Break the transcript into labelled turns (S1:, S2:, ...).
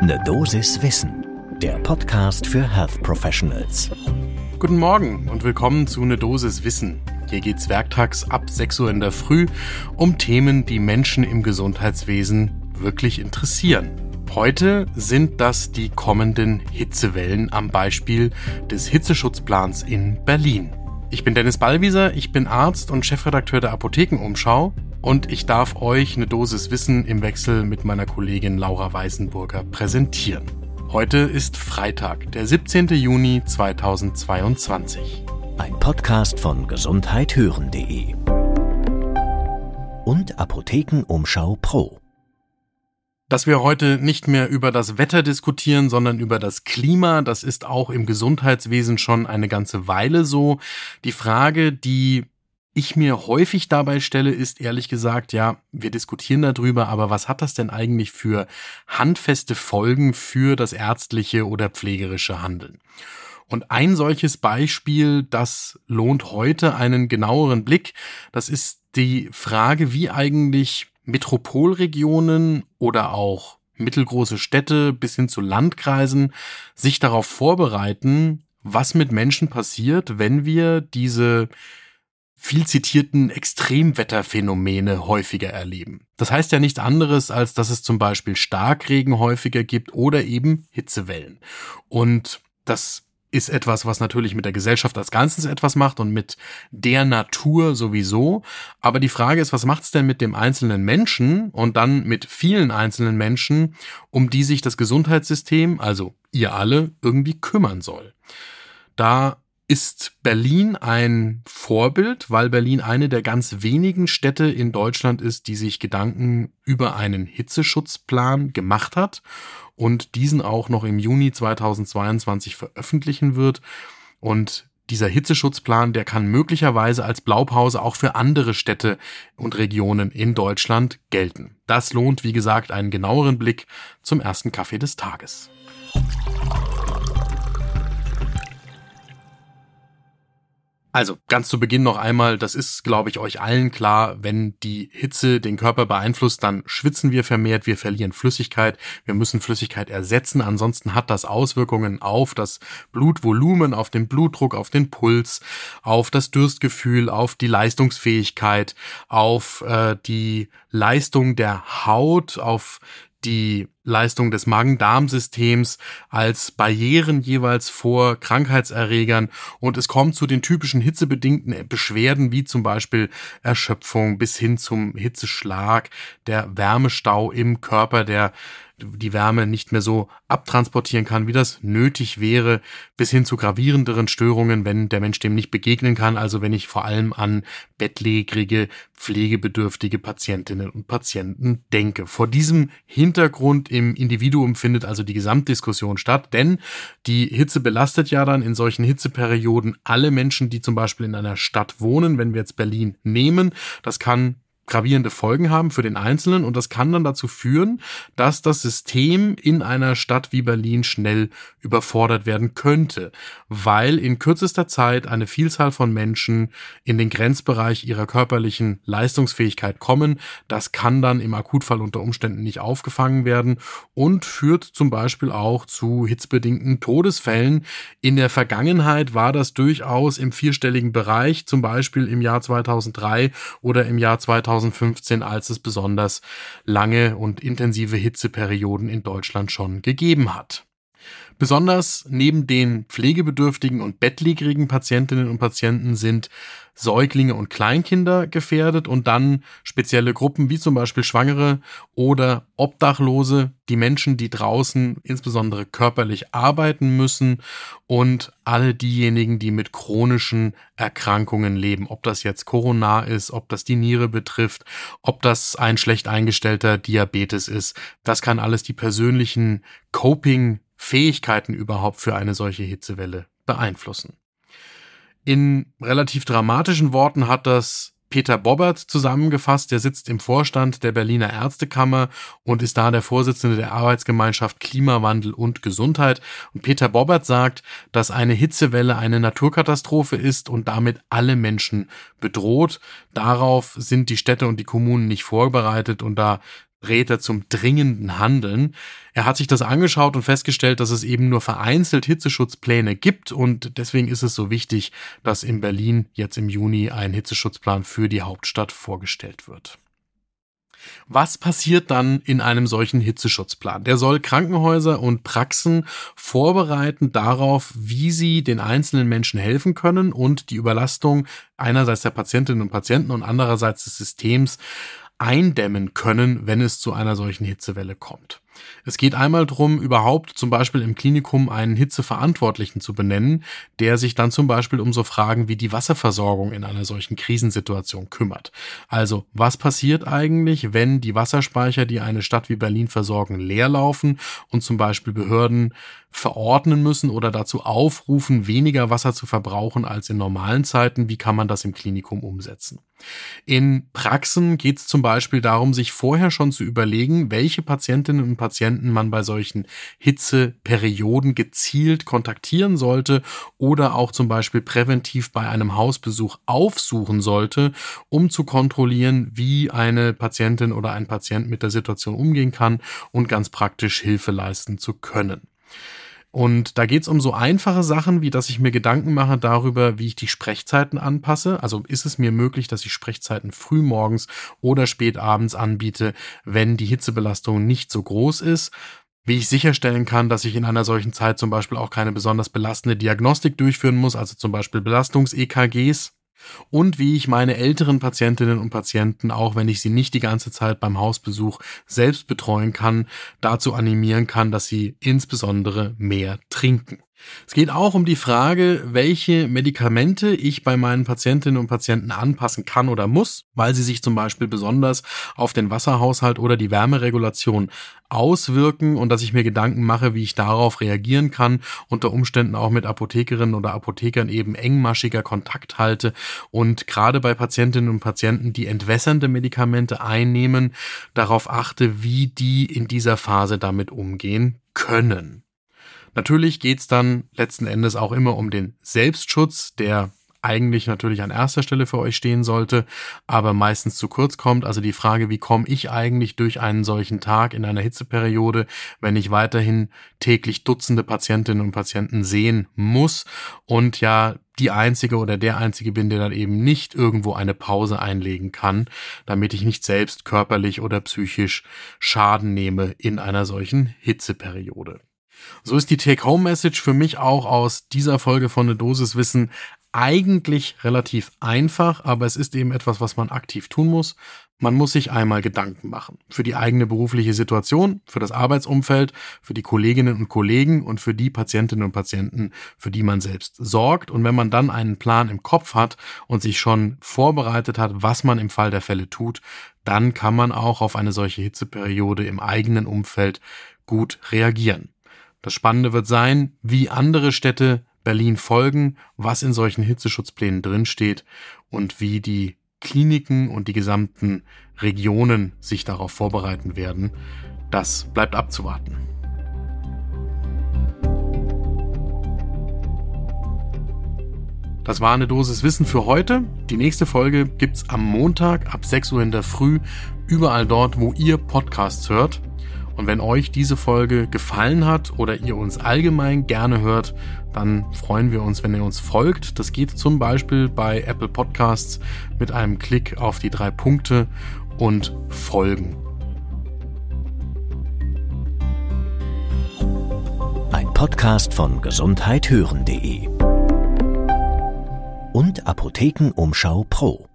S1: Ne Dosis Wissen, der Podcast für Health Professionals.
S2: Guten Morgen und willkommen zu Ne Dosis Wissen. Hier geht's werktags ab 6 Uhr in der Früh um Themen, die Menschen im Gesundheitswesen wirklich interessieren. Heute sind das die kommenden Hitzewellen am Beispiel des Hitzeschutzplans in Berlin. Ich bin Dennis Ballwieser, ich bin Arzt und Chefredakteur der Apothekenumschau und ich darf euch eine Dosis Wissen im Wechsel mit meiner Kollegin Laura Weißenburger präsentieren. Heute ist Freitag, der 17. Juni 2022.
S1: Ein Podcast von gesundheithören.de und Apothekenumschau Pro.
S2: Dass wir heute nicht mehr über das Wetter diskutieren, sondern über das Klima, das ist auch im Gesundheitswesen schon eine ganze Weile so. Die Frage, die ich mir häufig dabei stelle, ist ehrlich gesagt, ja, wir diskutieren darüber, aber was hat das denn eigentlich für handfeste Folgen für das ärztliche oder pflegerische Handeln? Und ein solches Beispiel, das lohnt heute einen genaueren Blick, das ist die Frage, wie eigentlich Metropolregionen oder auch mittelgroße Städte bis hin zu Landkreisen sich darauf vorbereiten, was mit Menschen passiert, wenn wir diese viel zitierten Extremwetterphänomene häufiger erleben. Das heißt ja nichts anderes, als dass es zum Beispiel Starkregen häufiger gibt oder eben Hitzewellen. Und das ist etwas, was natürlich mit der Gesellschaft als Ganzes etwas macht und mit der Natur sowieso. Aber die Frage ist, was macht es denn mit dem einzelnen Menschen und dann mit vielen einzelnen Menschen, um die sich das Gesundheitssystem, also ihr alle, irgendwie kümmern soll? Da ist Berlin ein Vorbild, weil Berlin eine der ganz wenigen Städte in Deutschland ist, die sich Gedanken über einen Hitzeschutzplan gemacht hat und diesen auch noch im Juni 2022 veröffentlichen wird. Und dieser Hitzeschutzplan, der kann möglicherweise als Blaupause auch für andere Städte und Regionen in Deutschland gelten. Das lohnt, wie gesagt, einen genaueren Blick zum ersten Kaffee des Tages. Also ganz zu Beginn noch einmal, das ist, glaube ich, euch allen klar, wenn die Hitze den Körper beeinflusst, dann schwitzen wir vermehrt, wir verlieren Flüssigkeit, wir müssen Flüssigkeit ersetzen, ansonsten hat das Auswirkungen auf das Blutvolumen, auf den Blutdruck, auf den Puls, auf das Durstgefühl, auf die Leistungsfähigkeit, auf äh, die Leistung der Haut, auf die Leistung des Magen-Darm-Systems als Barrieren jeweils vor Krankheitserregern. Und es kommt zu den typischen hitzebedingten Beschwerden wie zum Beispiel Erschöpfung bis hin zum Hitzeschlag, der Wärmestau im Körper, der die Wärme nicht mehr so abtransportieren kann, wie das nötig wäre, bis hin zu gravierenderen Störungen, wenn der Mensch dem nicht begegnen kann. Also wenn ich vor allem an bettlägerige, pflegebedürftige Patientinnen und Patienten denke. Vor diesem Hintergrund im Individuum findet also die Gesamtdiskussion statt, denn die Hitze belastet ja dann in solchen Hitzeperioden alle Menschen, die zum Beispiel in einer Stadt wohnen. Wenn wir jetzt Berlin nehmen, das kann gravierende Folgen haben für den Einzelnen und das kann dann dazu führen, dass das System in einer Stadt wie Berlin schnell überfordert werden könnte, weil in kürzester Zeit eine Vielzahl von Menschen in den Grenzbereich ihrer körperlichen Leistungsfähigkeit kommen. Das kann dann im Akutfall unter Umständen nicht aufgefangen werden und führt zum Beispiel auch zu hitzbedingten Todesfällen. In der Vergangenheit war das durchaus im vierstelligen Bereich, zum Beispiel im Jahr 2003 oder im Jahr 2000 2015, als es besonders lange und intensive Hitzeperioden in Deutschland schon gegeben hat. Besonders neben den pflegebedürftigen und bettlägerigen Patientinnen und Patienten sind Säuglinge und Kleinkinder gefährdet und dann spezielle Gruppen wie zum Beispiel Schwangere oder Obdachlose, die Menschen, die draußen insbesondere körperlich arbeiten müssen und alle diejenigen, die mit chronischen Erkrankungen leben, ob das jetzt Corona ist, ob das die Niere betrifft, ob das ein schlecht eingestellter Diabetes ist. Das kann alles die persönlichen Coping Fähigkeiten überhaupt für eine solche Hitzewelle beeinflussen. In relativ dramatischen Worten hat das Peter Bobbert zusammengefasst. Der sitzt im Vorstand der Berliner Ärztekammer und ist da der Vorsitzende der Arbeitsgemeinschaft Klimawandel und Gesundheit. Und Peter Bobbert sagt, dass eine Hitzewelle eine Naturkatastrophe ist und damit alle Menschen bedroht. Darauf sind die Städte und die Kommunen nicht vorbereitet und da rät er zum dringenden Handeln. Er hat sich das angeschaut und festgestellt, dass es eben nur vereinzelt Hitzeschutzpläne gibt und deswegen ist es so wichtig, dass in Berlin jetzt im Juni ein Hitzeschutzplan für die Hauptstadt vorgestellt wird. Was passiert dann in einem solchen Hitzeschutzplan? Der soll Krankenhäuser und Praxen vorbereiten darauf, wie sie den einzelnen Menschen helfen können und die Überlastung einerseits der Patientinnen und Patienten und andererseits des Systems eindämmen können, wenn es zu einer solchen Hitzewelle kommt. Es geht einmal darum, überhaupt zum Beispiel im Klinikum einen Hitzeverantwortlichen zu benennen, der sich dann zum Beispiel um so Fragen wie die Wasserversorgung in einer solchen Krisensituation kümmert. Also, was passiert eigentlich, wenn die Wasserspeicher, die eine Stadt wie Berlin versorgen, leerlaufen und zum Beispiel Behörden verordnen müssen oder dazu aufrufen, weniger Wasser zu verbrauchen als in normalen Zeiten? Wie kann man das im Klinikum umsetzen? In Praxen geht es zum Beispiel darum, sich vorher schon zu überlegen, welche Patientinnen und Patienten man bei solchen Hitzeperioden gezielt kontaktieren sollte oder auch zum Beispiel präventiv bei einem Hausbesuch aufsuchen sollte, um zu kontrollieren, wie eine Patientin oder ein Patient mit der Situation umgehen kann und ganz praktisch Hilfe leisten zu können. Und da geht's um so einfache Sachen, wie dass ich mir Gedanken mache darüber, wie ich die Sprechzeiten anpasse. Also ist es mir möglich, dass ich Sprechzeiten früh morgens oder spät abends anbiete, wenn die Hitzebelastung nicht so groß ist wie ich sicherstellen kann, dass ich in einer solchen Zeit zum Beispiel auch keine besonders belastende Diagnostik durchführen muss, also zum Beispiel Belastungs-EKGs und wie ich meine älteren Patientinnen und Patienten, auch wenn ich sie nicht die ganze Zeit beim Hausbesuch selbst betreuen kann, dazu animieren kann, dass sie insbesondere mehr trinken. Es geht auch um die Frage, welche Medikamente ich bei meinen Patientinnen und Patienten anpassen kann oder muss, weil sie sich zum Beispiel besonders auf den Wasserhaushalt oder die Wärmeregulation auswirken und dass ich mir Gedanken mache, wie ich darauf reagieren kann, unter Umständen auch mit Apothekerinnen oder Apothekern eben engmaschiger Kontakt halte und gerade bei Patientinnen und Patienten, die entwässernde Medikamente einnehmen, darauf achte, wie die in dieser Phase damit umgehen können. Natürlich geht's dann letzten Endes auch immer um den Selbstschutz, der eigentlich natürlich an erster Stelle für euch stehen sollte, aber meistens zu kurz kommt. Also die Frage, wie komme ich eigentlich durch einen solchen Tag in einer Hitzeperiode, wenn ich weiterhin täglich Dutzende Patientinnen und Patienten sehen muss und ja die einzige oder der einzige bin, der dann eben nicht irgendwo eine Pause einlegen kann, damit ich nicht selbst körperlich oder psychisch Schaden nehme in einer solchen Hitzeperiode. So ist die Take-Home-Message für mich auch aus dieser Folge von eine Dosis Wissen eigentlich relativ einfach, aber es ist eben etwas, was man aktiv tun muss. Man muss sich einmal Gedanken machen. Für die eigene berufliche Situation, für das Arbeitsumfeld, für die Kolleginnen und Kollegen und für die Patientinnen und Patienten, für die man selbst sorgt. Und wenn man dann einen Plan im Kopf hat und sich schon vorbereitet hat, was man im Fall der Fälle tut, dann kann man auch auf eine solche Hitzeperiode im eigenen Umfeld gut reagieren. Das Spannende wird sein, wie andere Städte Berlin folgen, was in solchen Hitzeschutzplänen drinsteht und wie die Kliniken und die gesamten Regionen sich darauf vorbereiten werden. Das bleibt abzuwarten. Das war eine Dosis Wissen für heute. Die nächste Folge gibt's am Montag ab 6 Uhr in der Früh, überall dort, wo ihr Podcasts hört. Und wenn euch diese Folge gefallen hat oder ihr uns allgemein gerne hört, dann freuen wir uns, wenn ihr uns folgt. Das geht zum Beispiel bei Apple Podcasts mit einem Klick auf die drei Punkte und folgen.
S1: Ein Podcast von gesundheithören.de und Apothekenumschau Pro.